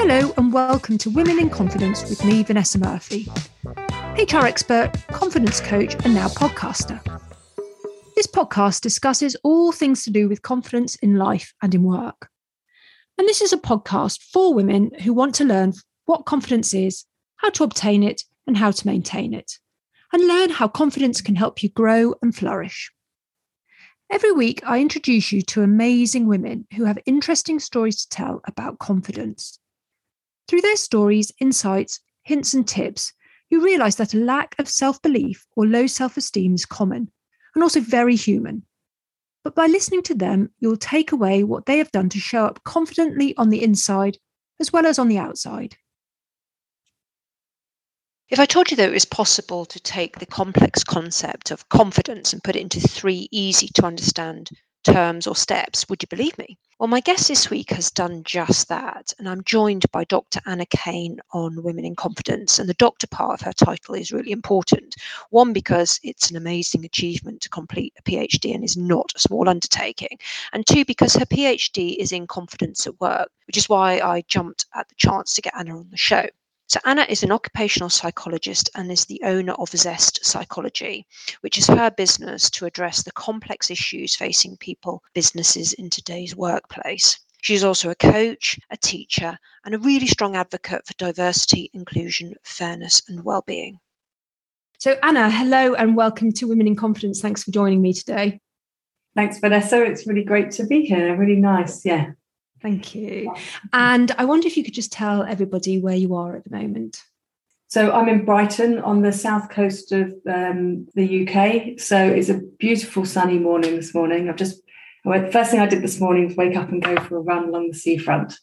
Hello, and welcome to Women in Confidence with me, Vanessa Murphy, HR expert, confidence coach, and now podcaster. This podcast discusses all things to do with confidence in life and in work. And this is a podcast for women who want to learn what confidence is, how to obtain it, and how to maintain it, and learn how confidence can help you grow and flourish. Every week, I introduce you to amazing women who have interesting stories to tell about confidence. Through their stories, insights, hints, and tips, you realize that a lack of self belief or low self esteem is common and also very human. But by listening to them, you'll take away what they have done to show up confidently on the inside as well as on the outside. If I told you that it was possible to take the complex concept of confidence and put it into three easy to understand terms or steps, would you believe me? Well, my guest this week has done just that, and I'm joined by Dr. Anna Kane on Women in Confidence. And the doctor part of her title is really important. One, because it's an amazing achievement to complete a PhD and is not a small undertaking. And two, because her PhD is in confidence at work, which is why I jumped at the chance to get Anna on the show. So, Anna is an occupational psychologist and is the owner of Zest Psychology, which is her business to address the complex issues facing people, businesses in today's workplace. She's also a coach, a teacher, and a really strong advocate for diversity, inclusion, fairness, and well-being. So, Anna, hello and welcome to Women in Confidence. Thanks for joining me today. Thanks, Vanessa. It's really great to be here. Really nice. Yeah. Thank you. And I wonder if you could just tell everybody where you are at the moment. So I'm in Brighton on the south coast of um, the UK. So it's a beautiful sunny morning this morning. I've just the first thing I did this morning was wake up and go for a run along the seafront.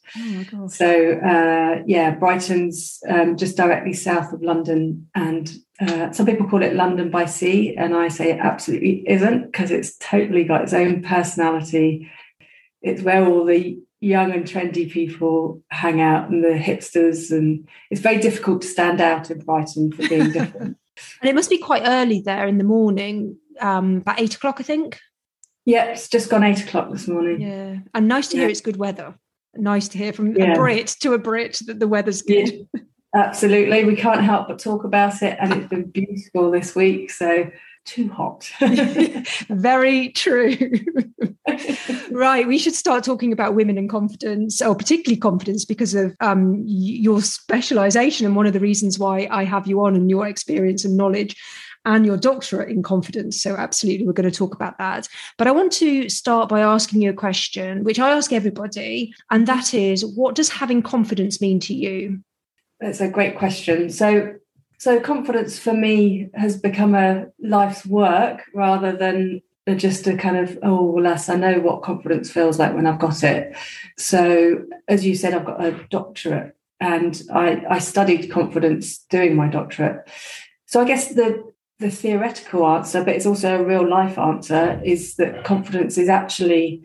Oh so uh, yeah, Brighton's um, just directly south of London, and uh, some people call it London by sea, and I say it absolutely isn't because it's totally got its own personality. It's where all the young and trendy people hang out and the hipsters and it's very difficult to stand out in brighton for being different. And it must be quite early there in the morning um about eight o'clock i think. Yeah it's just gone eight o'clock this morning. Yeah and nice to hear it's good weather. Nice to hear from yeah. a brit to a brit that the weather's good. yeah, absolutely. We can't help but talk about it and it's been beautiful this week so too hot. Very true. right. We should start talking about women and confidence, or particularly confidence, because of um, your specialization and one of the reasons why I have you on and your experience and knowledge and your doctorate in confidence. So, absolutely, we're going to talk about that. But I want to start by asking you a question, which I ask everybody, and that is what does having confidence mean to you? That's a great question. So, so confidence for me has become a life's work rather than just a kind of oh well yes i know what confidence feels like when i've got it. So as you said i've got a doctorate and i i studied confidence doing my doctorate. So i guess the the theoretical answer but it's also a real life answer is that confidence is actually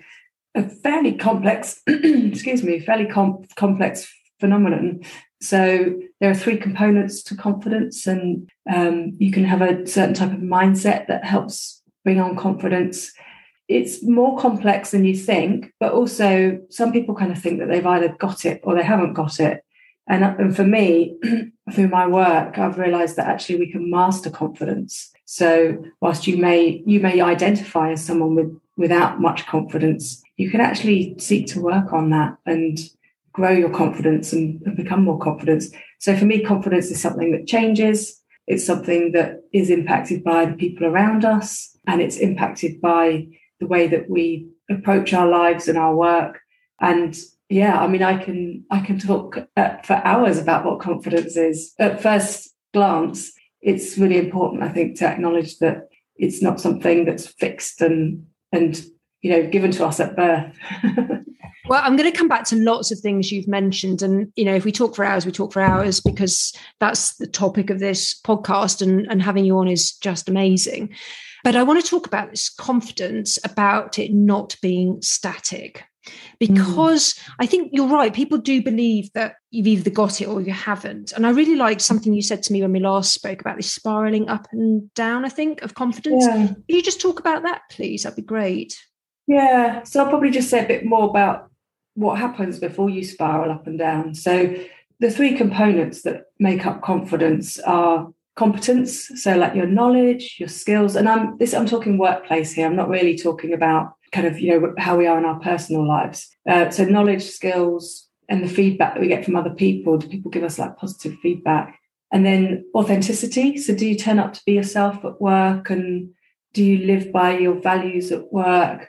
a fairly complex excuse me fairly com- complex phenomenon so there are three components to confidence, and um, you can have a certain type of mindset that helps bring on confidence. It's more complex than you think, but also some people kind of think that they've either got it or they haven't got it. And, and for me, through my work, I've realized that actually we can master confidence. So whilst you may you may identify as someone with without much confidence, you can actually seek to work on that and grow your confidence and, and become more confident. So for me, confidence is something that changes. It's something that is impacted by the people around us, and it's impacted by the way that we approach our lives and our work. And yeah, I mean, I can I can talk uh, for hours about what confidence is. At first glance, it's really important, I think, to acknowledge that it's not something that's fixed and and you know given to us at birth. Well, I'm going to come back to lots of things you've mentioned. And, you know, if we talk for hours, we talk for hours because that's the topic of this podcast and, and having you on is just amazing. But I want to talk about this confidence about it not being static because mm. I think you're right. People do believe that you've either got it or you haven't. And I really liked something you said to me when we last spoke about this spiraling up and down, I think, of confidence. Yeah. Can you just talk about that, please? That'd be great. Yeah. So I'll probably just say a bit more about what happens before you spiral up and down. So the three components that make up confidence are competence so like your knowledge your skills and i'm this i'm talking workplace here. I'm not really talking about kind of you know how we are in our personal lives. Uh, so knowledge skills and the feedback that we get from other people do people give us like positive feedback? And then authenticity. So do you turn up to be yourself at work and do you live by your values at work?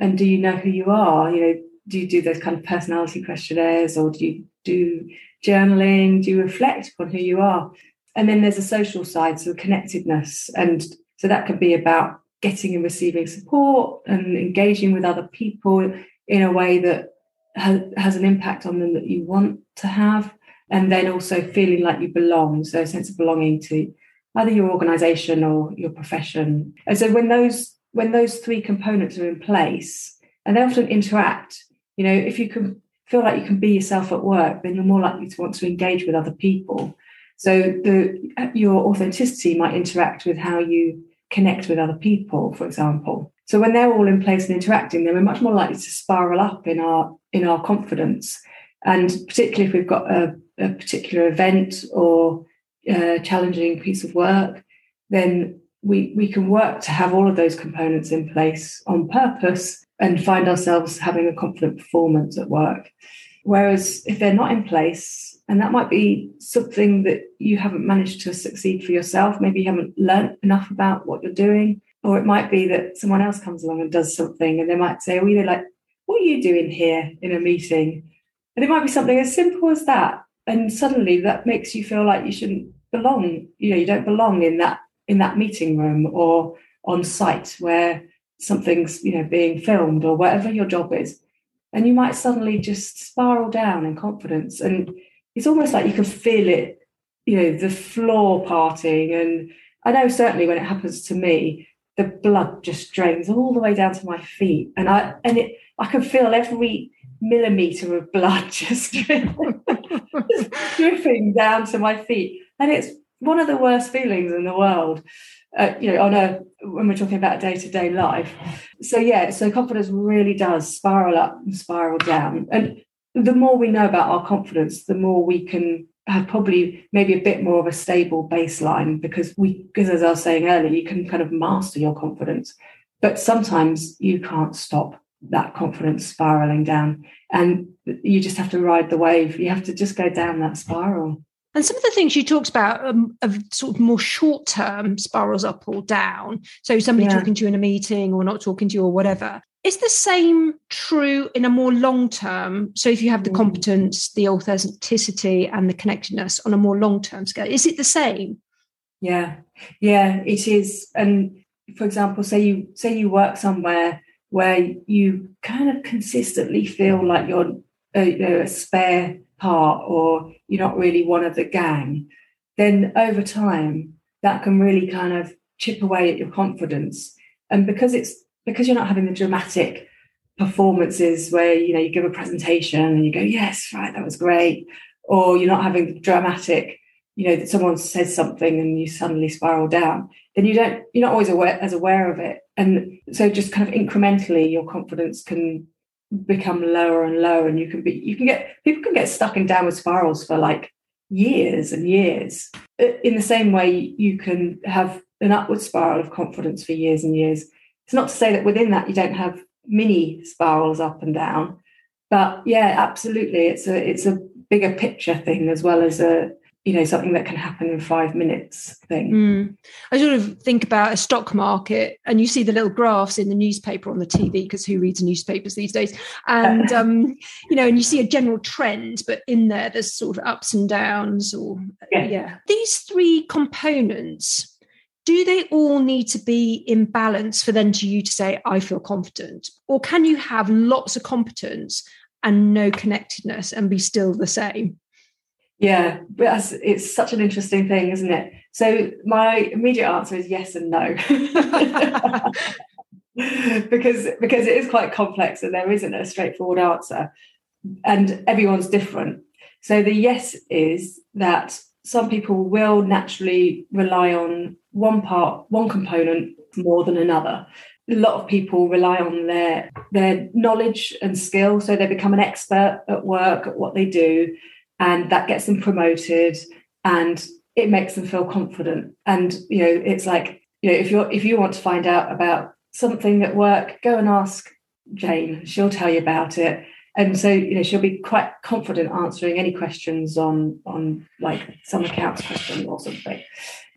And do you know who you are? You know do you do those kind of personality questionnaires or do you do journaling do you reflect upon who you are and then there's a social side, so connectedness. And so that could be about getting and receiving support and engaging with other people in a way that has, an impact on them that you want to have. And then also feeling like you belong. So a sense of belonging to either your organization or your profession. And so when those when those three components are in place and they often interact, you know, if you can feel like you can be yourself at work, then you're more likely to want to engage with other people. So the your authenticity might interact with how you connect with other people, for example. So when they're all in place and interacting, then we're much more likely to spiral up in our in our confidence. And particularly if we've got a, a particular event or a challenging piece of work, then we we can work to have all of those components in place on purpose and find ourselves having a confident performance at work. Whereas if they're not in place, and that might be something that you haven't managed to succeed for yourself. Maybe you haven't learned enough about what you're doing. Or it might be that someone else comes along and does something and they might say, well, you know, like, what are you doing here in a meeting? And it might be something as simple as that. And suddenly that makes you feel like you shouldn't belong. You know, you don't belong in that in that meeting room or on site where something's, you know, being filmed or whatever your job is. And you might suddenly just spiral down in confidence. And it's almost like you can feel it, you know, the floor parting. And I know certainly when it happens to me, the blood just drains all the way down to my feet. And I and it I can feel every millimeter of blood just, just dripping down to my feet. And it's one of the worst feelings in the world. Uh, you know, on a when we're talking about day to day life. So yeah, so confidence really does spiral up and spiral down. And the more we know about our confidence, the more we can have probably maybe a bit more of a stable baseline because we, because as I was saying earlier, you can kind of master your confidence, but sometimes you can't stop that confidence spiraling down and you just have to ride the wave. You have to just go down that spiral. And some of the things you talked about um, of sort of more short term spirals up or down. So somebody yeah. talking to you in a meeting or not talking to you or whatever. Is the same true in a more long term? So if you have the mm. competence, the authenticity, and the connectedness on a more long term scale, is it the same? Yeah, yeah, it is. And for example, say you say you work somewhere where you kind of consistently feel like you're a, know, a spare part or you're not really one of the gang, then over time that can really kind of chip away at your confidence. And because it's because you're not having the dramatic performances where you know you give a presentation and you go yes right that was great or you're not having the dramatic you know that someone says something and you suddenly spiral down then you don't you're not always aware as aware of it and so just kind of incrementally your confidence can become lower and lower and you can be you can get people can get stuck in downward spirals for like years and years. In the same way you can have an upward spiral of confidence for years and years. It's not to say that within that you don't have mini spirals up and down, but yeah, absolutely, it's a it's a bigger picture thing as well as a you know something that can happen in five minutes thing. Mm. I sort of think about a stock market, and you see the little graphs in the newspaper on the TV because who reads newspapers these days? And um, you know, and you see a general trend, but in there there's sort of ups and downs, or yeah, yeah. these three components do they all need to be in balance for then to you to say i feel confident or can you have lots of competence and no connectedness and be still the same yeah it's such an interesting thing isn't it? So my immediate answer is yes and no. Because because it is quite complex and there isn't a straightforward answer and everyone's different. So the yes is that some people will naturally rely on one part, one component more than another. a lot of people rely on their their knowledge and skill so they become an expert at work at what they do and that gets them promoted and it makes them feel confident. And you know it's like you know if you're if you want to find out about something at work go and ask jane. She'll tell you about it. And so you know she'll be quite confident answering any questions on on like some accounts question or something.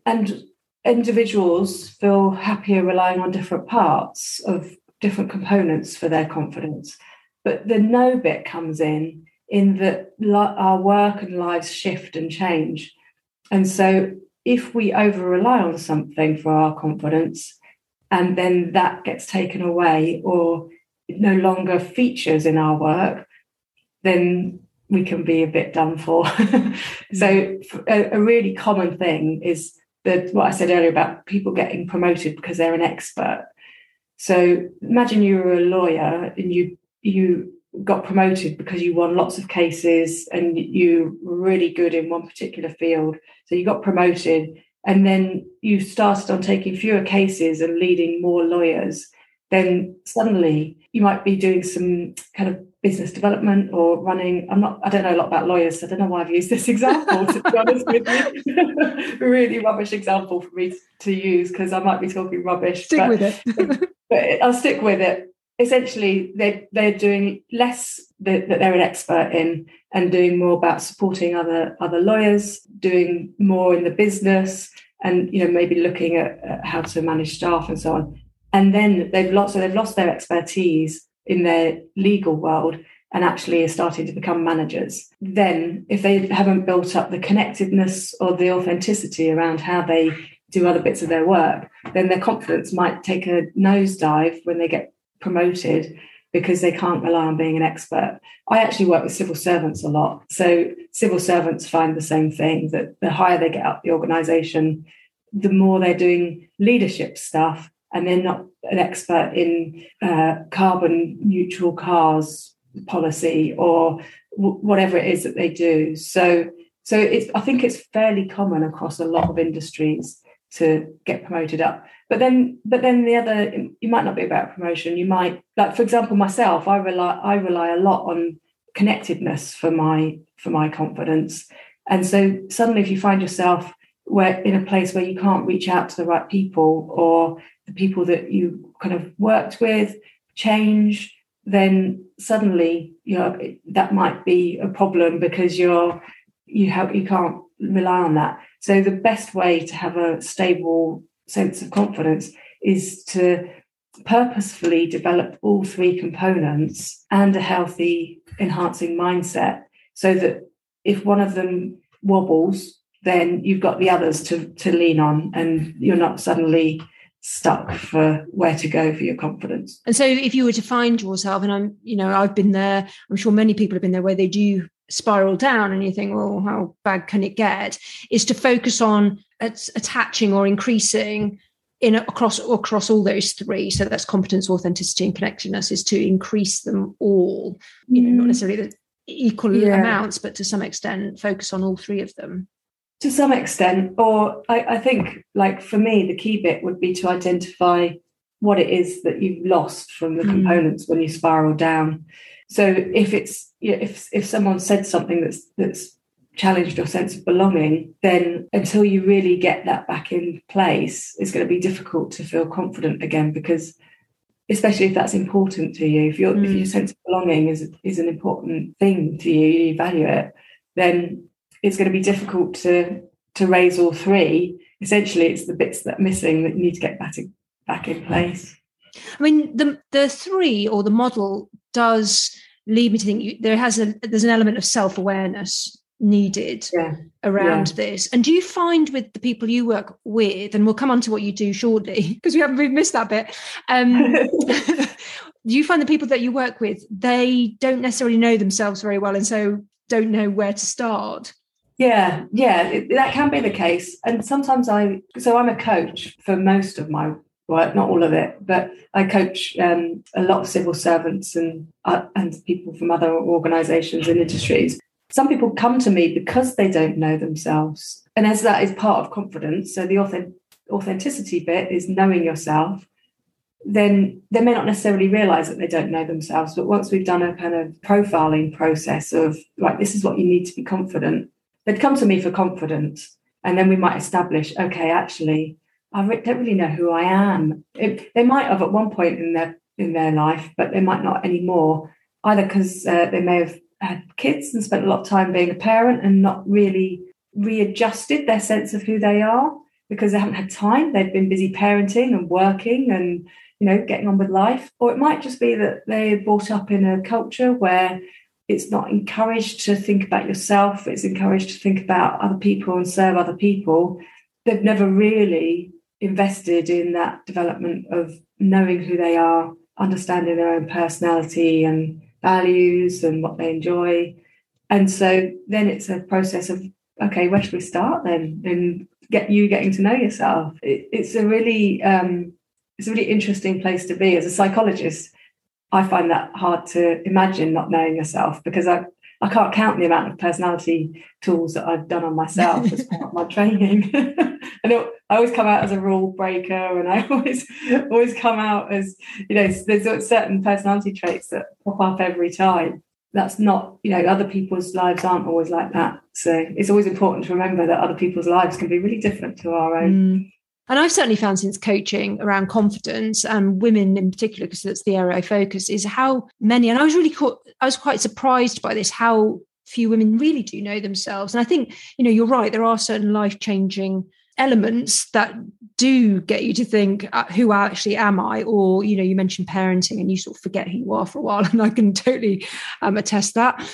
And individuals feel happier relying on different parts of different components for their confidence. But the no bit comes in in that our work and lives shift and change and so if we over rely on something for our confidence and then that gets taken away or no longer features in our work, then we can be a bit done for. Mm-hmm. so a, a, really common thing is that what I said earlier about people getting promoted because they're an expert. So imagine you were a lawyer and you you got promoted because you won lots of cases and you were really good in one particular field. So you got promoted and then you started on taking fewer cases and leading more lawyers then suddenly you might be doing some kind of business development or running. I'm not, I don't know a lot about lawyers, so I don't know why I've used this example, to be honest with you. really rubbish example for me to use because I might be talking rubbish. Stick but, with it. but I'll stick with it. Essentially, they're, they're doing less that, they're an expert in and doing more about supporting other other lawyers, doing more in the business, and you know maybe looking at, at how to manage staff and so on. And then they've lost so they've lost their expertise in their legal world and actually are starting to become managers. Then if they haven't built up the connectedness or the authenticity around how they do other bits of their work then their confidence might take a nosedive when they get promoted because they can't rely on being an expert. I actually work with civil servants a lot. So civil servants find the same thing that the higher they get up the organization, the more they're doing leadership stuff and they're not an expert in uh, carbon neutral cars policy or w- whatever it is that they do. So, so it's I think it's fairly common across a lot of industries to get promoted up. But then, but then the other, you might not be about promotion. You might, like for example, myself, I rely I rely a lot on connectedness for my for my confidence. And so suddenly, if you find yourself where in a place where you can't reach out to the right people or the people that you kind of worked with change, then suddenly you know that might be a problem because you're you have you can't rely on that. So the best way to have a stable sense of confidence is to purposefully develop all three components and a healthy enhancing mindset so that if one of them wobbles then you've got the others to to lean on and you're not suddenly stuck for where to go for your confidence. And so if you were to find yourself, and I'm, you know, I've been there, I'm sure many people have been there where they do spiral down and you think, well, how bad can it get? Is to focus on attaching or increasing in across across all those three. So that's competence, authenticity, and connectedness is to increase them all, you know, not mm. necessarily the equal yeah. amounts, but to some extent focus on all three of them to some extent or I, I, think like for me the key bit would be to identify what it is that you've lost from the mm. components when you spiral down so if it's you know, if if someone said something that's that's challenged your sense of belonging then until you really get that back in place it's going to be difficult to feel confident again because especially if that's important to you if your mm. if your sense of belonging is is an important thing to you you value it then it's going to be difficult to to raise all three. Essentially, it's the bits that are missing that you need to get back in, back in place. I mean, the the three or the model does lead me to think you, there has a there's an element of self awareness needed yeah. around yeah. this. And do you find with the people you work with, and we'll come on to what you do shortly because we haven't we've missed that bit. Um, do you find the people that you work with they don't necessarily know themselves very well, and so don't know where to start? Yeah, yeah, it, that can be the case. And sometimes I, so I'm a coach for most of my work, not all of it, but I coach um, a lot of civil servants and uh, and people from other organisations and industries. Some people come to me because they don't know themselves, and as that is part of confidence. So the authentic, authenticity bit is knowing yourself. then they may not necessarily realize that they don't know themselves. But once we've done a kind of profiling process of, like, this is what you need to be confident, they'd come to me for confidence. And then we might establish, okay, actually, I don't really know who I am. It, they might have at one point in their in their life, but they might not anymore, either because uh, they may have had kids and spent a lot of time being a parent and not really readjusted their sense of who they are because they haven't had time. They've been busy parenting and working and you know getting on with life. Or it might just be that they're brought up in a culture where it's not encouraged to think about yourself. It's encouraged to think about other people and serve other people. They've never really invested in that development of knowing who they are, understanding their own personality and values and what they enjoy. And so then it's a process of, okay, where should we start then? And get you getting to know yourself. It, it's a really, um, it's a really interesting place to be as a psychologist. I find that hard to imagine not knowing yourself because I, I can't count the amount of personality tools that I've done on myself as part of my training. and it, I always come out as a rule breaker, and I always always come out as you know. There's certain personality traits that pop up every time. That's not you know other people's lives aren't always like that. So it's always important to remember that other people's lives can be really different to our own. Mm. And I've certainly found since coaching around confidence and women in particular, because that's the area I focus, is how many, and I was really caught, I was quite surprised by this, how few women really do know themselves. And I think, you know, you're right, there are certain life changing elements that do get you to think uh, who actually am i? Or you know you mentioned parenting and you sort of forget who you are for a while and i can totally um, attest that.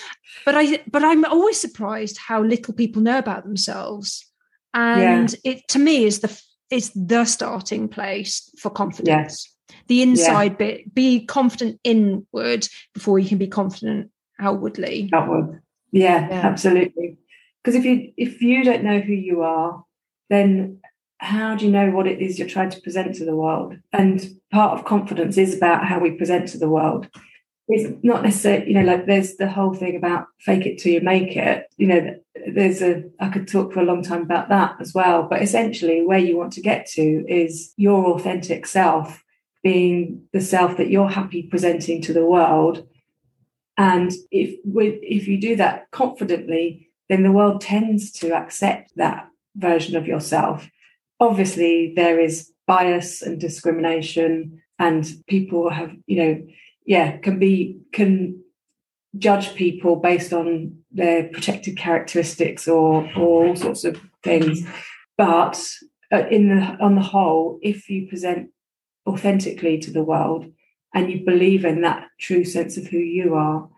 But i but i'm always surprised how little people know about themselves. And yeah. it to me is the is the starting place for confidence. Yeah. the inside yeah. bit be confident inward before you can be confident outwardly. Outward. Yeah, absolutely. Because if you if you don't know who you are then how do you know what it is you're trying to present to the world? And part of confidence is about how we present to the world. It's not necessarily, you know, like there's the whole thing about fake it till you make it. You know, there's a, I could talk for a long time about that as well. But essentially, where you want to get to is your authentic self being the self that you're happy presenting to the world. And if if you do that confidently, then the world tends to accept that version of yourself. Obviously, there is bias and discrimination, and people have, you know, yeah, can be, can judge people based on their protected characteristics or, or all sorts of things. But uh, in the, on the whole, if you present authentically to the world and you believe in that true sense of who you are,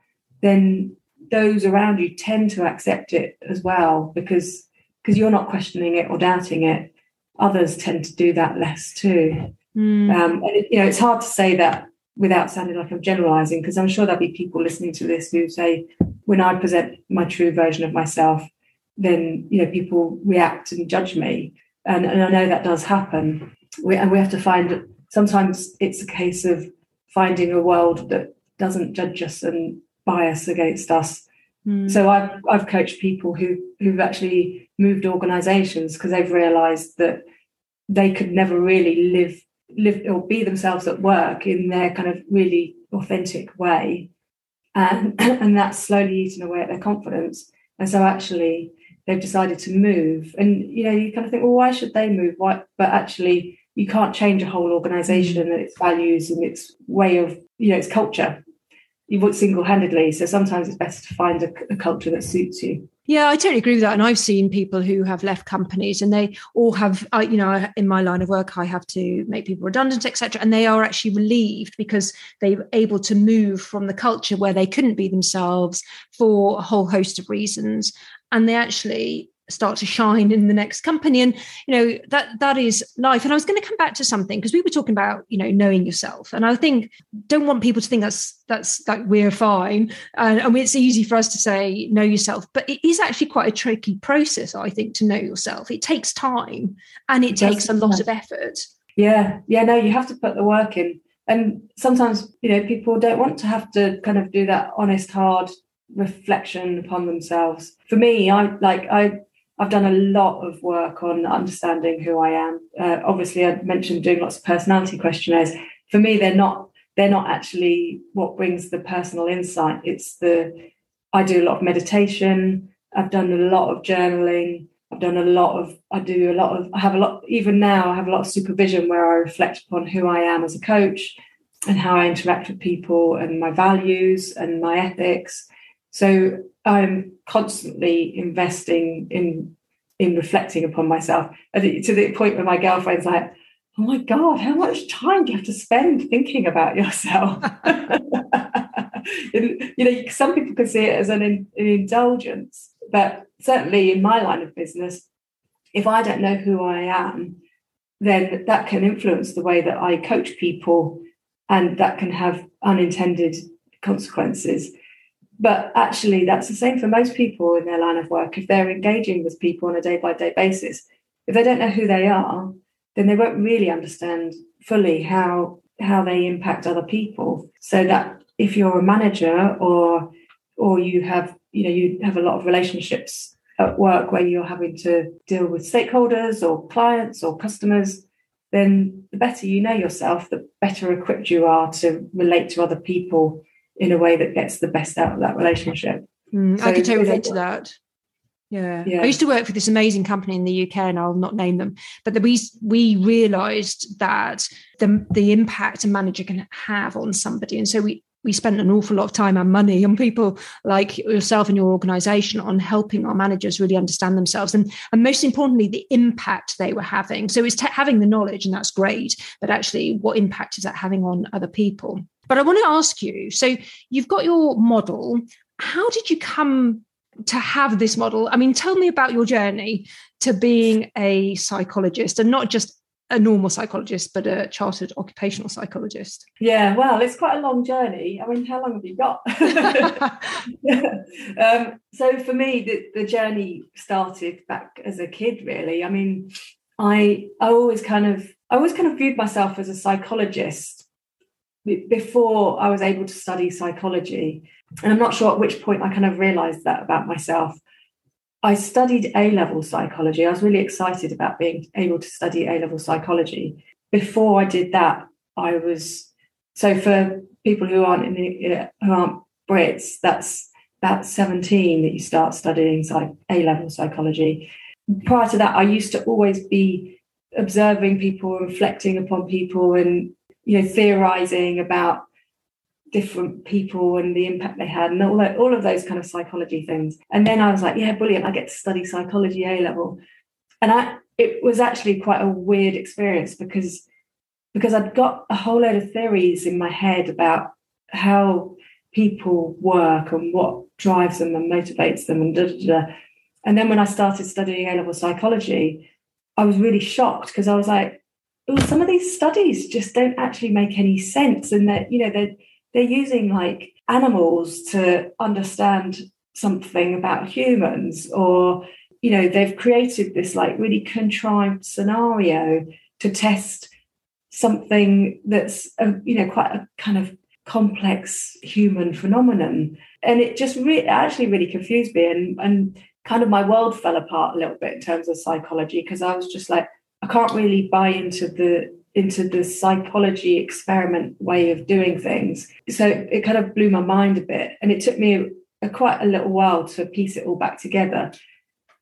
then those around you tend to accept it as well because because you're not questioning it or doubting it, others tend to do that less too. Mm. Um, and it, you know, it's hard to say that without sounding like I'm generalizing, because I'm sure there'll be people listening to this who say, when I present my true version of myself, then you know people react and judge me, and, and I know that does happen. We, and we have to find. Sometimes it's a case of finding a world that doesn't judge us and bias against us. Mm. So I've I've coached people who who've actually moved organizations because they've realized that they could never really live live or be themselves at work in their kind of really authentic way. And and that's slowly eaten away at their confidence. And so actually they've decided to move. And you know you kind of think well why should they move? Why but actually you can't change a whole organization and its values and its way of you know its culture you work single-handedly so sometimes it's best to find a, a culture that suits you yeah, I totally agree with that. And I've seen people who have left companies and they all have, I, you know, in my line of work, I have to make people redundant, etc. And they are actually relieved because they're able to move from the culture where they couldn't be themselves for a whole host of reasons. And they actually start to shine in the next company. And you know that that is life. And i was going to come back to something because we were talking about you know knowing yourself. And i think don't want people to think that's that's like we're fine. And, and it's easy for us to say know yourself. But it is actually quite a tricky process i think to know yourself. It takes time and it, it takes a lot of effort. Yeah. Yeah no you have to put the work in. And sometimes you know people don't want to have to kind of do that honest hard reflection upon themselves. For me i like i I've done a lot of work on understanding who I am. Uh, obviously, I mentioned doing lots of personality questionnaires. for me, they're not they're not actually what brings the personal insight. It's the I do a lot of meditation. I've done a lot of journaling. I've done a lot of, I do a lot of, I have a lot, even now, I have a lot of supervision where I reflect upon who I am as a coach and how I interact with people and my values and my ethics. So I'm constantly investing in in reflecting upon myself to the point where my girlfriend's like, oh my God, how much time do you have to spend thinking about yourself? you know, some people can see it as an, an indulgence, but certainly in my line of business, if I don't know who I am, then that can influence the way that I coach people and that can have unintended consequences. But actually, that's the same for most people in their line of work. If they're engaging with people on a day by day basis, if they don't know who they are, then they won't really understand fully how how they impact other people. So that if you're a manager or or you have you know you have a lot of relationships at work where you're having to deal with stakeholders or clients or customers then the better you know yourself the better equipped you are to relate to other people in a way that gets the best out of that relationship. Mm, so i could totally relate to that. Yeah. yeah. I used to work for this amazing company in the UK, and I'll not name them, but the, we we realised that the the impact a manager can have on somebody, and so we we spent an awful lot of time and money on people like yourself and your organization on helping our managers really understand themselves and, and most importantly the impact they were having. So it's t- having the knowledge and that's great but actually what impact is that having on other people but i want to ask you so you've got your model how did you come to have this model i mean tell me about your journey to being a psychologist and not just a normal psychologist, but a chartered occupational psychologist? Yeah, well, it's quite a long journey. I mean, how long have you got? um, so for me, the, the journey started back as a kid, really. I mean, I I always kind of I always kind of viewed myself as a psychologist before I was able to study psychology. And I'm not sure at which point I kind of realized that about myself. I studied A level psychology. I was really excited about being able to study A level psychology. Before I did that, I was so for people who aren't in the, who aren't Brits, that's about 17 that you start studying psych, A level psychology. Prior to that, I used to always be observing people, reflecting upon people, and you know, theorizing about different people and the impact they had and all, that, all of those kind of psychology things. And then I was like, yeah, brilliant. I get to study psychology A level. And I it was actually quite a weird experience because because I'd got a whole load of theories in my head about how people work and what drives them and motivates them and da, da, da. And then when I started studying A level psychology, I was really shocked because I was like, some of these studies just don't actually make any sense. And that, you know, they're they're using like animals to understand something about humans or you know they've created this like really contrived scenario to test something that's a, you know quite a kind of complex human phenomenon and it just really actually really confused me and and kind of my world fell apart a little bit in terms of psychology because i was just like can't really buy into the into the psychology experiment way of doing things. So it kind of blew my mind a bit. And it took me a, a, quite a little while to piece it all back together.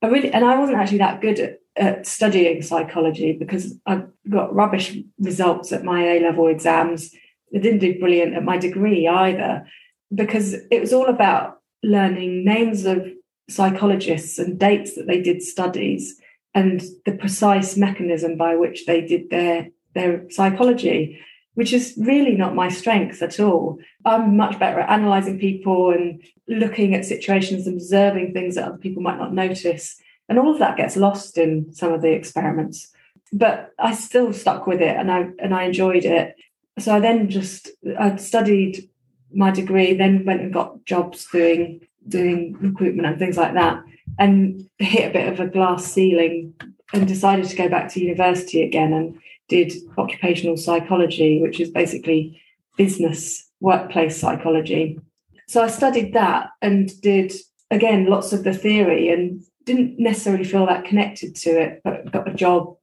I really, and I wasn't actually that good at, at studying psychology because I got rubbish results at my A level exams. I didn't do brilliant at my degree either because it was all about learning names of psychologists and dates that they did studies and the precise mechanism by which they did their their psychology, which is really not my strength at all. I'm much better at analyzing people and looking at situations, and observing things that other people might not notice. And all of that gets lost in some of the experiments. But I still stuck with it and I and I enjoyed it. So I then just I studied my degree, then went and got jobs doing doing recruitment and things like that, and hit a bit of a glass ceiling and decided to go back to university again and did occupational psychology, which is basically business workplace psychology. So I studied that and did, again, lots of the theory and didn't necessarily feel that connected to it, but got a job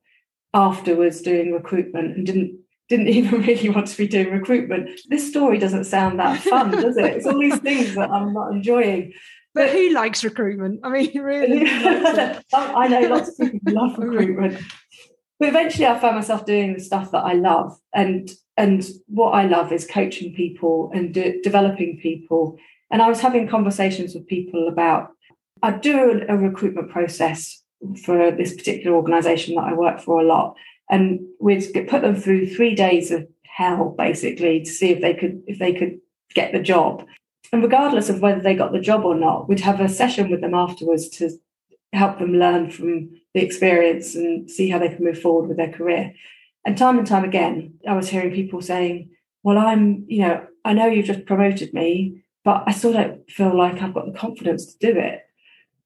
afterwards doing recruitment and didn't didn't even really want to be doing recruitment. This story doesn't sound that fun, does it? It's all these things that I'm not enjoying. But who likes recruitment? I mean, really. I know lots of people love recruitment. But eventually I found myself doing the stuff that I love. And and what I love is coaching people and de- developing people. And I was having conversations with people about I do a, a recruitment process for this particular organization that I work for a lot. And we'd put them through three days of hell basically to see if they could if they could get the job. And regardless of whether they got the job or not, we'd have a session with them afterwards to help them learn from the experience and see how they can move forward with their career. And time and time again, I was hearing people saying, Well, I'm, you know, I know you've just promoted me, but I still don't feel like I've got the confidence to do it.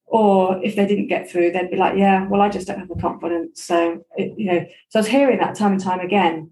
Or if they didn't get through, they'd be like, Yeah, well, I just don't have the confidence. So, it, you know, so I was hearing that time and time again.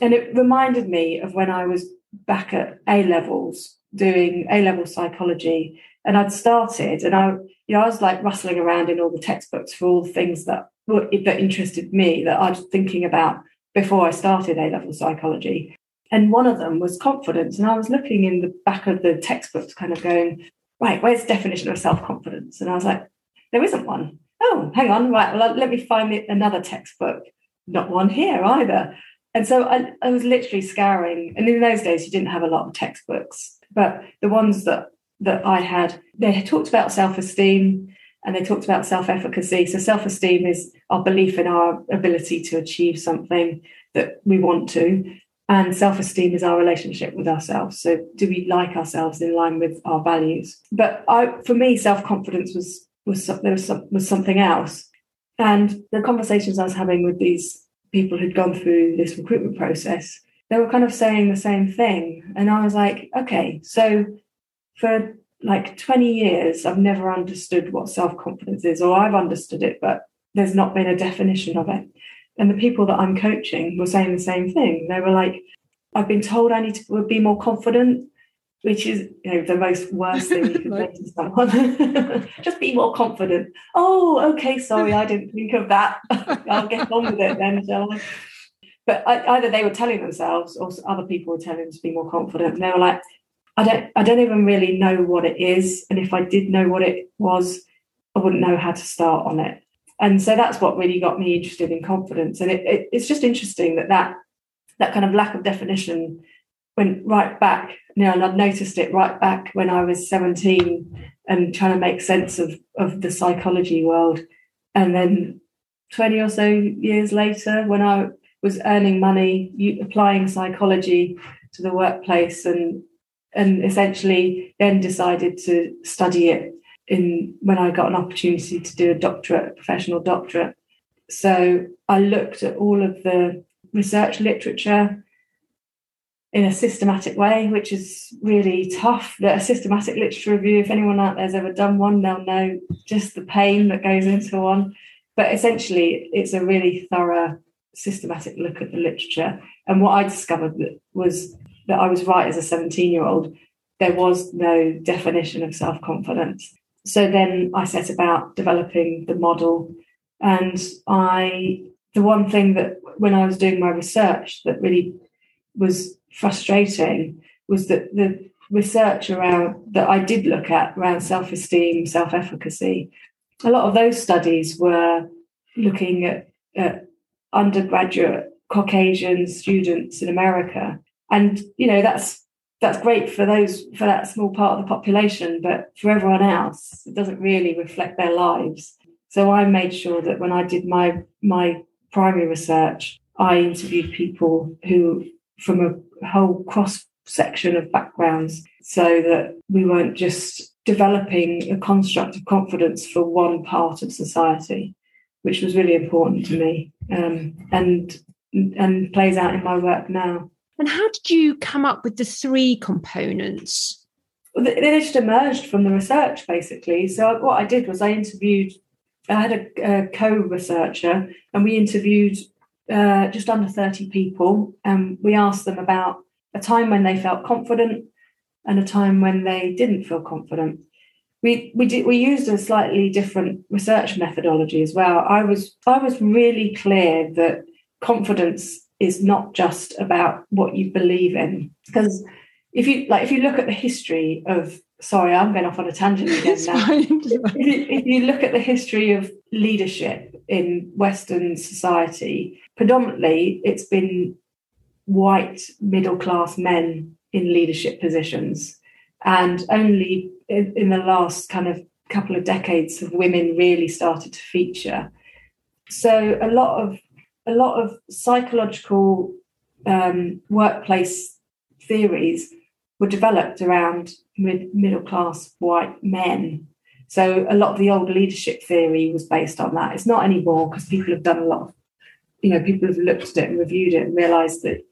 And it reminded me of when I was back at A levels doing A level psychology. And I'd started and I, you know, I was like rustling around in all the textbooks for all the things that that interested me that I was thinking about before I started A level psychology. And one of them was confidence. And I was looking in the back of the textbooks, kind of going, right, where's the definition of self confidence? And I was like, there isn't one. Oh, hang on, right, well, let me find another textbook. Not one here either. And so I, I was literally scouring. And in those days, you didn't have a lot of textbooks, but the ones that that I had, they talked about self esteem and they talked about self efficacy. So, self esteem is our belief in our ability to achieve something that we want to. And self esteem is our relationship with ourselves. So, do we like ourselves in line with our values? But I, for me, self confidence was was there was, was something else. And the conversations I was having with these people who'd gone through this recruitment process, they were kind of saying the same thing. And I was like, okay, so for like 20 years, I've never understood what self confidence is, or I've understood it, but there's not been a definition of it. And the people that I'm coaching were saying the same thing. They were like, I've been told I need to be more confident, which is you know the most worst thing you can say to someone. Just be more confident. Oh, okay, sorry, I didn't think of that. I'll get on with it then, shall I? But either they were telling themselves or other people were telling them to be more confident. And they were like, I don't I don't even really know what it is. And if I did know what it was, I wouldn't know how to start on it. And so that's what really got me interested in confidence. And it, it, it's just interesting that, that that kind of lack of definition went right back, you know, and I've noticed it right back when I was 17 and trying to make sense of, of the psychology world. And then 20 or so years later, when I was earning money, applying psychology to the workplace and and essentially then decided to study it in when I got an opportunity to do a doctorate, a professional doctorate. So I looked at all of the research literature in a systematic way, which is really tough. That a systematic literature review, if anyone out there's ever done one, they'll know just the pain that goes into one. But essentially, it's a really thorough, systematic look at the literature. And what I discovered was that I was right as a 17 year old. There was no definition of self confidence. So then I set about developing the model. And I, the one thing that when I was doing my research that really was frustrating was that the research around that I did look at around self esteem, self efficacy, a lot of those studies were looking at, at undergraduate Caucasian students in America. And you know that's that's great for those for that small part of the population but for everyone else it doesn't really reflect their lives. So i made sure that when i did my my primary research i interviewed people who from a whole cross section of backgrounds so that we weren't just developing a construct of confidence for one part of society which was really important to me um, and and plays out in my work now and how did you come up with the three components? They just emerged from the research, basically. So what I did was I interviewed, I had a, a co-researcher, and we interviewed uh, just under 30 people, and we asked them about a time when they felt confident and a time when they didn't feel confident. We we did we used a slightly different research methodology as well. I was I was really clear that confidence is not just about what you believe in. Because if you like, if you look at the history of sorry, I'm going off on a tangent again now. if, you, if you look at the history of leadership in Western society, predominantly it's been white middle class men in leadership positions. And only in, in, the last kind of couple of decades have women really started to feature. So a lot of a lot of psychological um, workplace theories were developed around mid, middle class white men. So a lot of the old leadership theory was based on that. It's not anymore because people have done a lot of, you know, people have looked at it and reviewed it and realized that,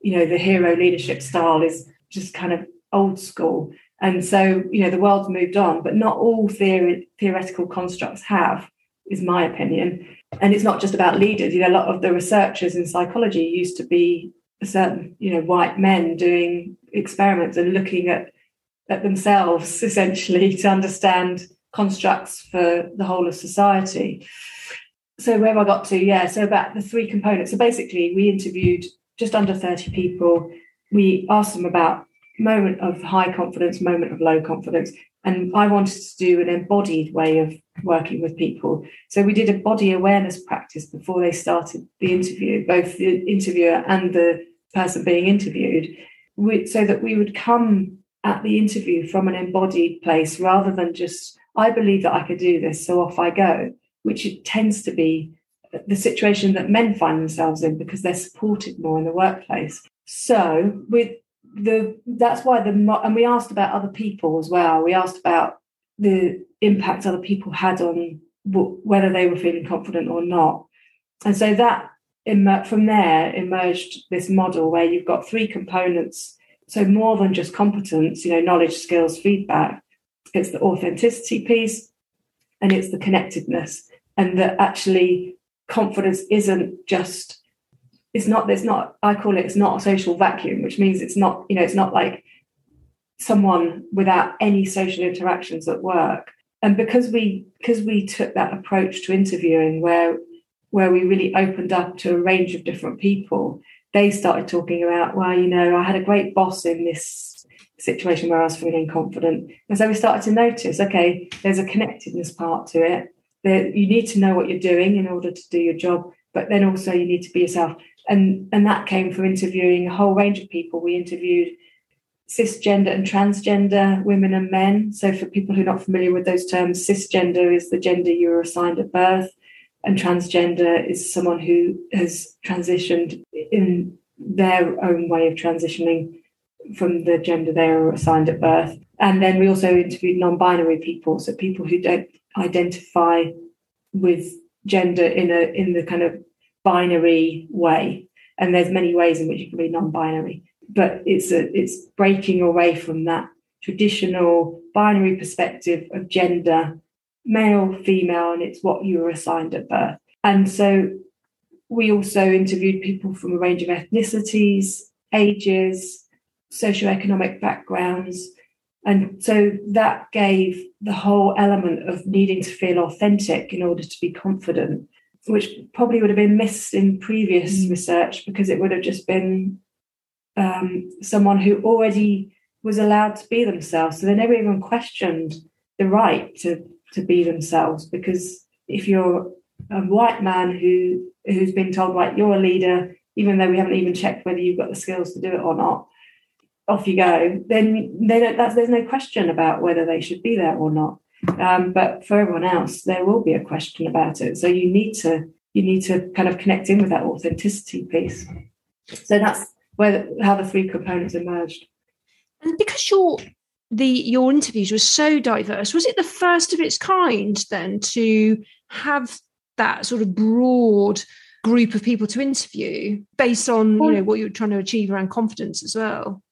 you know, the hero leadership style is just kind of old school. And so, you know, the world's moved on, but not all theory, theoretical constructs have, is my opinion. And it's not just about leaders. You know, a lot of the researchers in psychology used to be certain, you know, white men doing experiments and looking at at themselves essentially to understand constructs for the whole of society. So where I got to, yeah, so about the three components. So basically we interviewed just under 30 people. We asked them about moment of high confidence, moment of low confidence. And I wanted to do an embodied way of working with people. So we did a body awareness practice before they started the interview, both the interviewer and the person being interviewed, so that we would come at the interview from an embodied place rather than just, I believe that I could do this, so off I go, which it tends to be the situation that men find themselves in because they're supported more in the workplace. So with the that's why the and we asked about other people as well. We asked about the impact other people had on whether they were feeling confident or not, and so that from there emerged this model where you've got three components. So more than just competence, you know, knowledge, skills, feedback. It's the authenticity piece, and it's the connectedness, and that actually confidence isn't just it's not there's not i call it it's not a social vacuum which means it's not you know it's not like someone without any social interactions at work. And because we because we took that approach to interviewing where where we really opened up to a range of different people they started talking about well you know i had a great boss in this situation where i was feeling confident. And so we started to notice okay there's a connectedness part to it. That you need to know what you're doing in order to do your job but then also you need to be yourself and and that came from interviewing a whole range of people. We interviewed cisgender and transgender women and men. So for people who are not familiar with those terms, cisgender is the gender you were assigned at birth, and transgender is someone who has transitioned in their own way of transitioning from the gender they were assigned at birth. And then we also interviewed non-binary people, so people who don't identify with gender in a in the kind of binary way. And there's many ways in which you can be non-binary, but it's a, it's breaking away from that traditional binary perspective of gender, male, female, and it's what you were assigned at birth. And so we also interviewed people from a range of ethnicities, ages, socioeconomic backgrounds. And so that gave the whole element of needing to feel authentic in order to be confident which probably would have been missed in previous mm. research because it would have just been um, someone who already was allowed to be themselves. So they never even questioned the right to to be themselves because if you're a white man who who's been told right you're a leader even though we haven't even checked whether you've got the skills to do it or not off you go then they don't that's there's no question about whether they should be there or not um, but for everyone else, there will be a question about it. So you need to you need to kind of connect in with that authenticity piece. So that's where how the three components emerged. And because your the your interviews were so diverse, was it the first of its kind then to have that sort of broad group of people to interview based on you know what you're trying to achieve around confidence as well?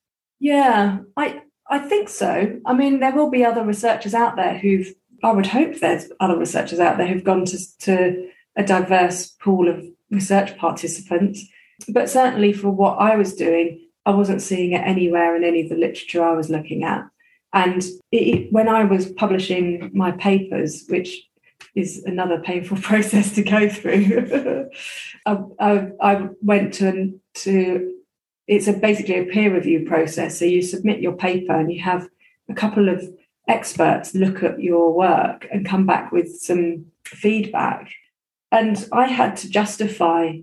Yeah, I I think so. I mean, there will be other researchers out there who've, I would hope there's other researchers out there who've gone to, to a diverse pool of research participants. But certainly for what I was doing, I wasn't seeing it anywhere in any of the literature I was looking at. And it, when I was publishing my papers, which is another painful process to go through. I, I, I, went to to it's a basically a peer review process. So you submit your paper and you have a couple of experts look at your work and come back with some feedback. And I had to justify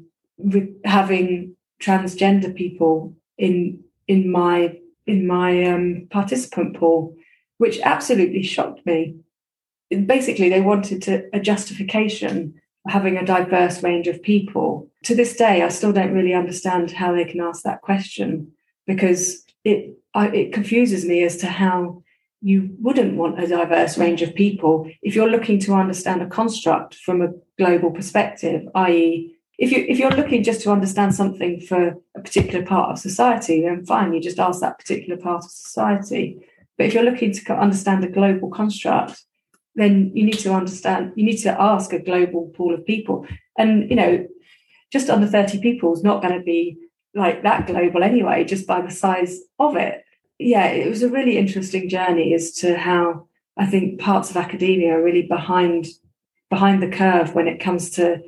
having transgender people in in my in my um, participant pool, which absolutely shocked me. Basically, they wanted to, a justification for having a diverse range of people. To this day, I still don't really understand how they can ask that question because it I, it confuses me as to how you wouldn't want a diverse range of people if you're looking to understand a construct from a global perspective, i.e., if you if you're looking just to understand something for a particular part of society, then fine, you just ask that particular part of society. But if you're looking to understand a global construct, then you need to understand, you need to ask a global pool of people. And, you know, just under 30 people is not going to be like that global anyway, just by the size of it. Yeah, it was a really interesting journey as to how I think parts of academia are really behind behind the curve when it comes to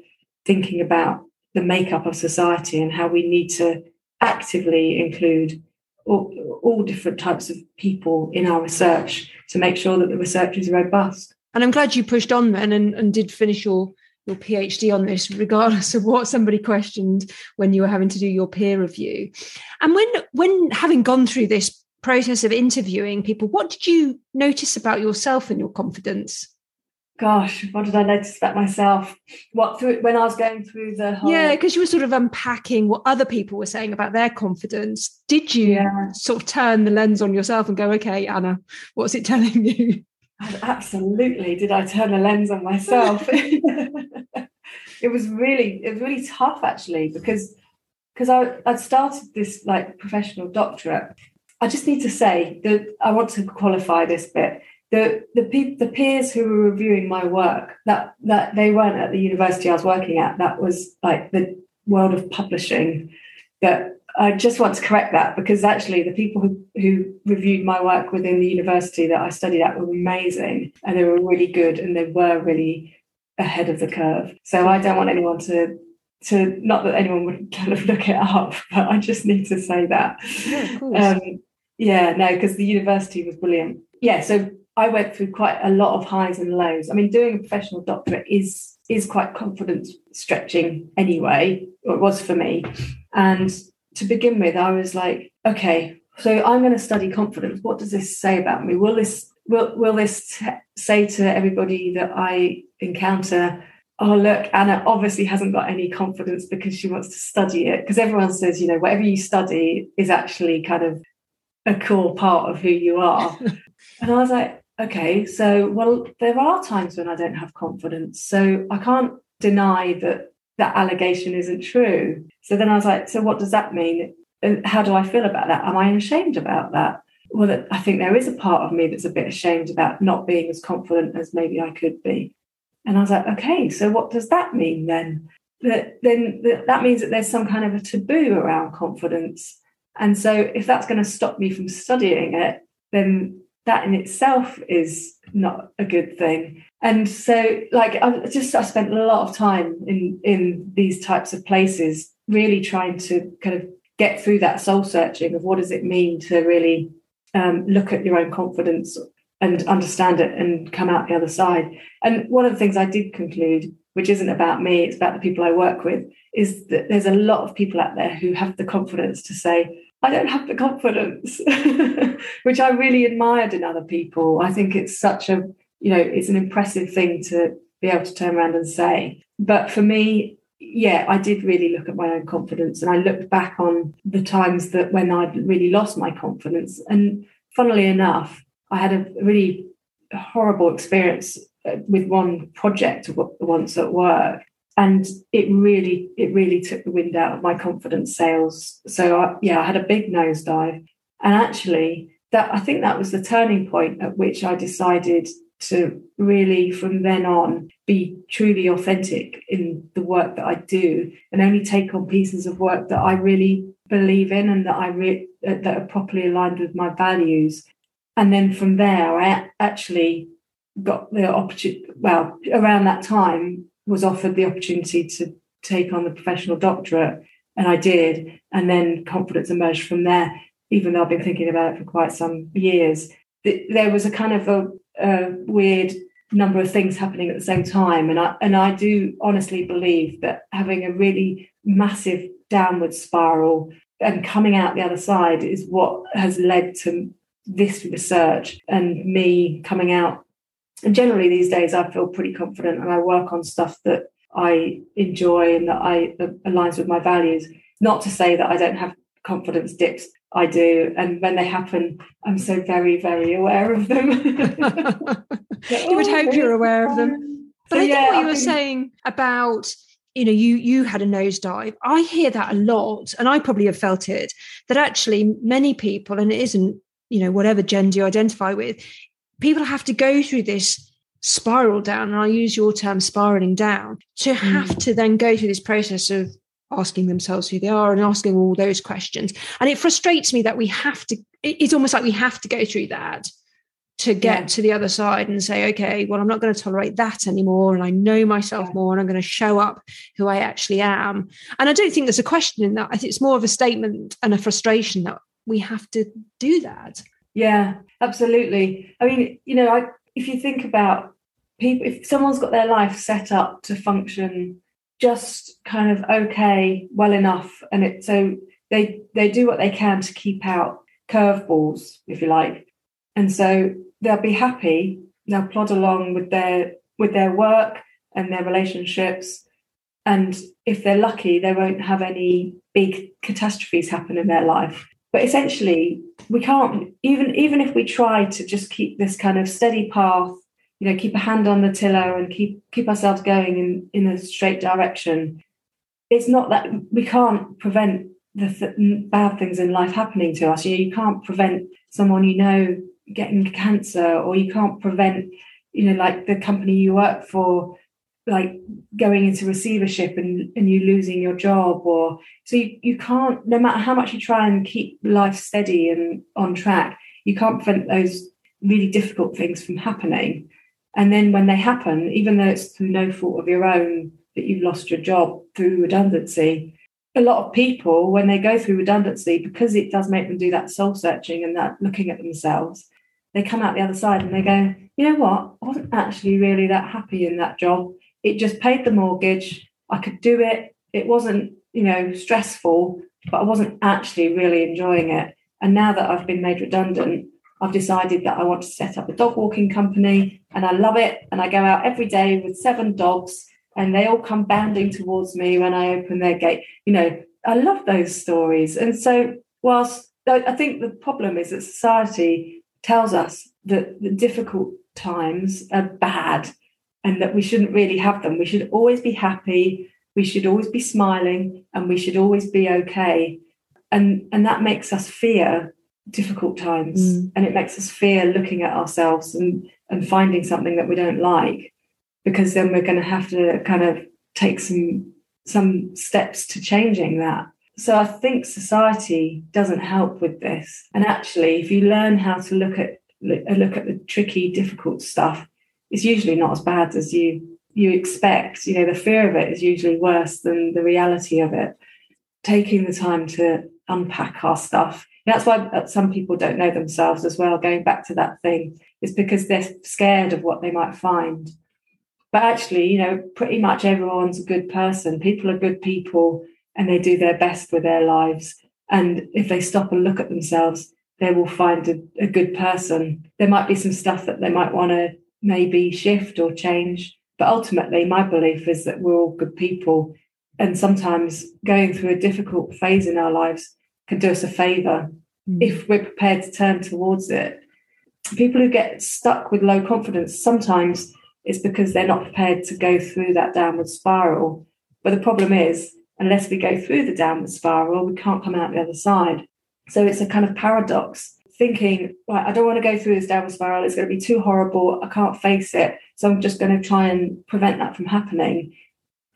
thinking about the makeup of society and how we need to actively include all, all different types of people in our research to make sure that the research is robust. And I'm glad you pushed on then and, and did finish your your PhD on this, regardless of what somebody questioned when you were having to do your peer review. And when when having gone through this process of interviewing people, what did you notice about yourself and your confidence? gosh, what did I notice about myself? What through when I was going through the whole Yeah, because you were sort of unpacking what other people were saying about their confidence. Did you yeah. sort of turn the lens on yourself and go, okay, Anna, what's it telling you? Absolutely. Did I turn the lens on myself? it was really, it was really tough actually, because because I I'd started this like professional doctorate. I just need to say that I want to qualify this bit the the, pe- the peers who were reviewing my work that that they weren't at the university I was working at. That was like the world of publishing. That I just want to correct that because actually the people who, who reviewed my work within the university that I studied at were amazing and they were really good and they were really ahead of the curve. So I don't want anyone to to not that anyone would kind of look it up, but I just need to say that. Yeah, um, yeah no, because the university was brilliant. Yeah, so I went through quite a lot of highs and lows. I mean, doing a professional doctorate is is quite confidence stretching anyway, or it was for me. And to begin with, I was like, okay, so I'm going to study confidence. What does this say about me? Will this will will this t- say to everybody that I encounter? Oh, look, Anna obviously hasn't got any confidence because she wants to study it. Because everyone says, you know, whatever you study is actually kind of a core part of who you are. and I was like, okay, so, well, there are times when I don't have confidence. So I can't deny that that allegation isn't true. So then I was like, so what does that mean? How do I feel about that? Am I ashamed about that? Well, I think there is a part of me that's a bit ashamed about not being as confident as maybe I could be. And I was like, okay, so what does that mean then? That then that means that there's some kind of a taboo around confidence. And so if that's going to stop me from studying it, then that in itself is not a good thing. And so like i just i spent a lot of time in in these types of places really trying to kind of get through that soul searching of what does it mean to really um, look at your own confidence and understand it and come out the other side. And one of the things i did conclude which isn't about me it's about the people i work with is that there's a lot of people out there who have the confidence to say I don't have the confidence, which I really admired in other people. I think it's such a, you know, it's an impressive thing to be able to turn around and say. But for me, yeah, I did really look at my own confidence and I looked back on the times that when I'd really lost my confidence. And funnily enough, I had a really horrible experience uh, with one project once at work and it really it really took the wind out of my confidence sails. So I, yeah i had a big nosedive. And actually that i think that was the turning point at which i decided to really from then on be truly authentic in the work that i do and only take on pieces of work that i really believe in and that i re- uh, that are properly aligned with my values. And then from there i actually got the opportunity, well, around that time, was offered the opportunity to take on the professional doctorate, and I did. And then confidence emerged from there, even though I've been thinking about it for quite some years. There was a kind of a, a weird number of things happening at the same time. And I and I do honestly believe that having a really massive downward spiral and coming out the other side is what has led to this research and me coming out. And generally these days I feel pretty confident and I work on stuff that I enjoy and that I that aligns with my values. Not to say that I don't have confidence dips. I do. And when they happen, I'm so very, very aware of them. you would hope you're aware of them. But so, I think yeah, what you were saying about you know you you had a nosedive i hear that a lot and i probably have felt it that actually many people and it isn't you know whatever gender you identify with people have to go through this spiral down and i use your term spiraling down to have mm. to then go through this process of asking themselves who they are and asking all those questions and it frustrates me that we have to it's almost like we have to go through that to get yeah. to the other side and say, okay, well, I'm not going to tolerate that anymore. And I know myself yeah. more and I'm going to show up who I actually am. And I don't think there's a question in that. I think it's more of a statement and a frustration that we have to do that. Yeah, absolutely. I mean, you know, I, if you think about people, if someone's got their life set up to function just kind of okay, well enough, and it so they they do what they can to keep out curveballs, if you like. And so they'll be happy they'll plod along with their with their work and their relationships. And if they're lucky they won't have any big catastrophes happen in their life but essentially we can't even even if we try to just keep this kind of steady path you know keep a hand on the tiller and keep keep ourselves going in in a straight direction it's not that we can't prevent the th- bad things in life happening to us. You know you can't prevent someone you know getting cancer or you can't prevent you know like the company you work for like going into receivership and, and you losing your job or so you, you can't no matter how much you try and keep life steady and on track you can't prevent those really difficult things from happening and then when they happen even though it's through no fault of your own that you've lost your job through redundancy a lot of people when they go through redundancy because it does make them do that soul searching and that looking at themselves they come out the other side and they go, you know what? I wasn't actually really that happy in that job. It just paid the mortgage. I could do it. It wasn't, you know, stressful, but I wasn't actually really enjoying it. And now that I've been made redundant, I've decided that I want to set up a dog walking company and I love it. And I go out every day with seven dogs and they all come bounding towards me when I open their gate. You know, I love those stories. And so, whilst I think the problem is that society tells us that the difficult times are bad and that we shouldn't really have them. We should always be happy, we should always be smiling, and we should always be okay. And, and that makes us fear difficult times mm. and it makes us fear looking at ourselves and, and finding something that we don't like because then we're going to have to kind of take some some steps to changing that so I think society doesn't help with this. And actually, if you learn how to look at look at the tricky, difficult stuff, it's usually not as bad as you you expect. You know, the fear of it is usually worse than the reality of it. Taking the time to unpack our stuff. That's why uh, some people don't know themselves as well. Going back to that thing, is because they're scared of what they might find. But actually, you know, pretty much everyone's a good person. People are good people and they do their best with their lives. And if they stop and look at themselves, they will find a, a good person. There might be some stuff that they might want to maybe shift or change. But ultimately, my belief is that we're all good people. And sometimes going through a difficult phase in our lives can do us a favor mm. if we're prepared to turn towards it. People who get stuck with low confidence, sometimes it's because they're not prepared to go through that downward spiral. But the problem is, unless we go through the downward spiral, we can't come out the other side. So it's a kind of paradox thinking, right, I don't want to go through this downward spiral. It's going to be too horrible. I can't face it. So I'm just going to try and prevent that from happening.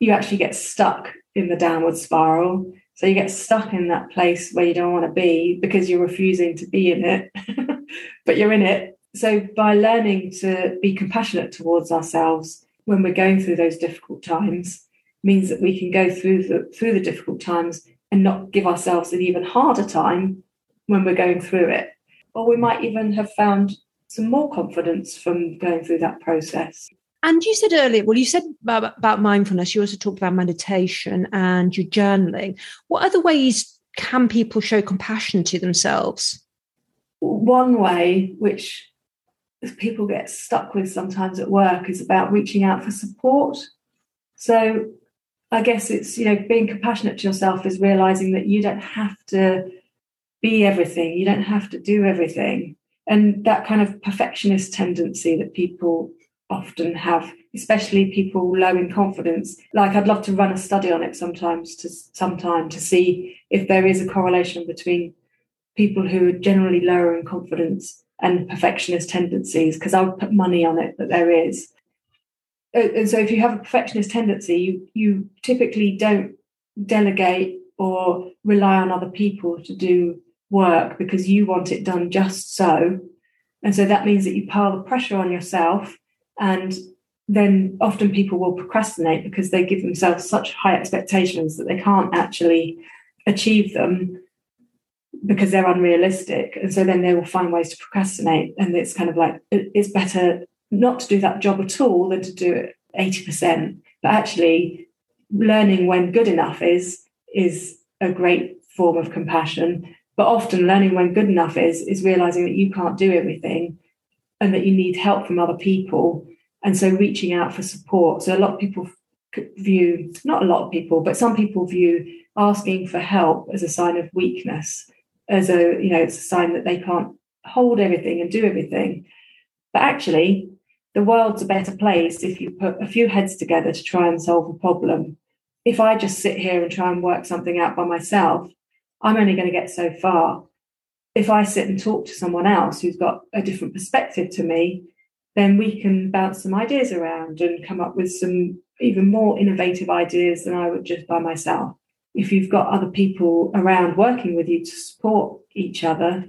You actually get stuck in the downward spiral. So you get stuck in that place where you don't want to be because you're refusing to be in it, but you're in it. so by learning to be compassionate towards ourselves when we're going through those difficult times means that we can go through the through the difficult times and not give ourselves an even harder time when we're going through it or we might even have found some more confidence from going through that process and you said earlier, well, you said about, about, mindfulness. You also talked about meditation and your journaling. What other ways can people show compassion to themselves? One way, which people get stuck with sometimes at work, is about reaching out for support. So I guess it's, you know, being compassionate to yourself is realizing that you don't have to be everything, you don't have to do everything. And that kind of perfectionist tendency that people often have, especially people low in confidence. Like I'd love to run a study on it sometimes to sometime to see if there is a correlation between people who are generally lower in confidence and perfectionist tendencies, because I would put money on it that there is. And so if you have a perfectionist tendency, you you typically don't delegate or rely on other people to do work because you want it done just so. And so that means that you pile the pressure on yourself and then often people will procrastinate because they give themselves such high expectations that they can't actually achieve them because they're unrealistic. And so then they will find ways to procrastinate. And it's kind of like it's better not to do that job at all than to do it 80%. But actually, learning when good enough is is a great form of compassion. But often learning when good enough is is realizing that you can't do everything and that you need help from other people. And so reaching out for support. So a lot of people view, not a lot of people, but some people view asking for help as a sign of weakness, as a, you know, it's a sign that they can't hold everything and do everything. But actually, the world's a better place if you put a few heads together to try and solve a problem. If I just sit here and try and work something out by myself, I'm only going to get so far if I sit and talk to someone else who's got a different perspective to me, then we can bounce some ideas around and come up with some even more innovative ideas than I would just by myself. If you've got other people around working with you to support each other,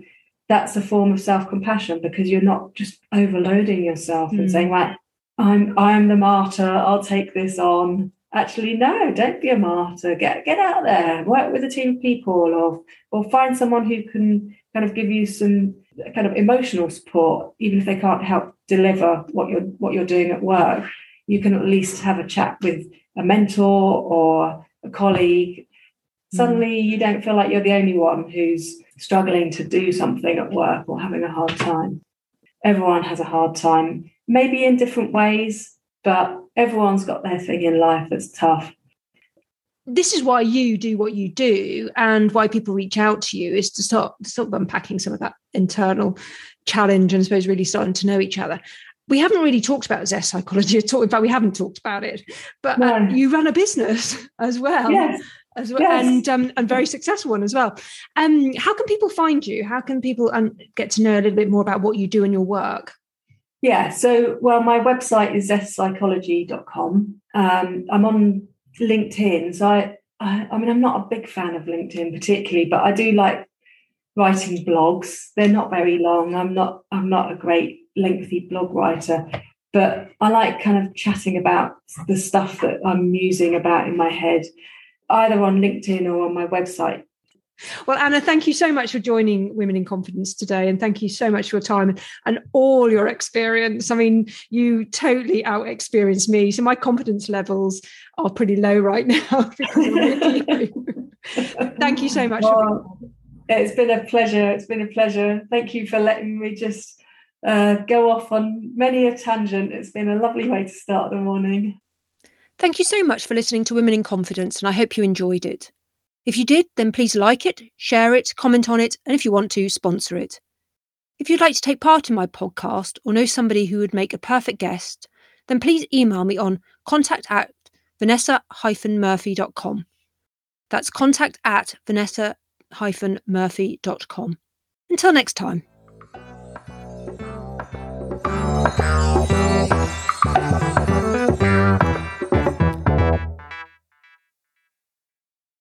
that's a form of self-compassion because you're not just overloading yourself mm. and saying, right, I'm I'm the martyr, I'll take this on actually no don't be a martyr. Get get out there. Work with a team of people or or find someone who can kind of give you some kind of emotional support. Even if they can't help deliver what you're what you're doing at work you can at least have a chat with a mentor or a colleague. Mm. suddenly you don't feel like you're the only one who's struggling to do something at work or having a hard time. Everyone has a hard time maybe in different ways but everyone's got their thing in life that's tough. This is why you do what you do, and why people reach out to you is to start sort of unpacking some of that internal challenge and I suppose really starting to know each other. We haven't really talked about zest psychology at all. In fact, we haven't talked about it. But no. uh, you run a business as well. Yes. As well, yes. and um, and very successful one as well. Um, how can people find you? How can people um, get to know a little bit more about what you do in your work? Yeah, so well, my website is zestpsychology.com. Um, I'm on LinkedIn, so I, I, I mean, I'm not a big fan of LinkedIn particularly, but I do like writing blogs. They're not very long. I'm not I'm not a great lengthy blog writer, but I like kind of chatting about the stuff that I'm musing about in my head, either on LinkedIn or on my website. Well, Anna, thank you so much for joining Women in Confidence today. And thank you so much for your time and all your experience. I mean, you totally out experienced me. So my confidence levels are pretty low right now thank you so much. Well, it's been a pleasure. It's been a pleasure. Thank you for letting me just uh, go off on many a tangent. It's been a lovely way to start the morning. Thank you so much for listening to Women in Confidence, and I hope you enjoyed it. If you did, then please like it, share it, comment on it, and if you want to, sponsor it. If you'd like to take part in my podcast or know somebody who would make a perfect guest, then please email me on contact at vanessa-murphy.com. That's contact at vanessa-murphy.com. Until next time.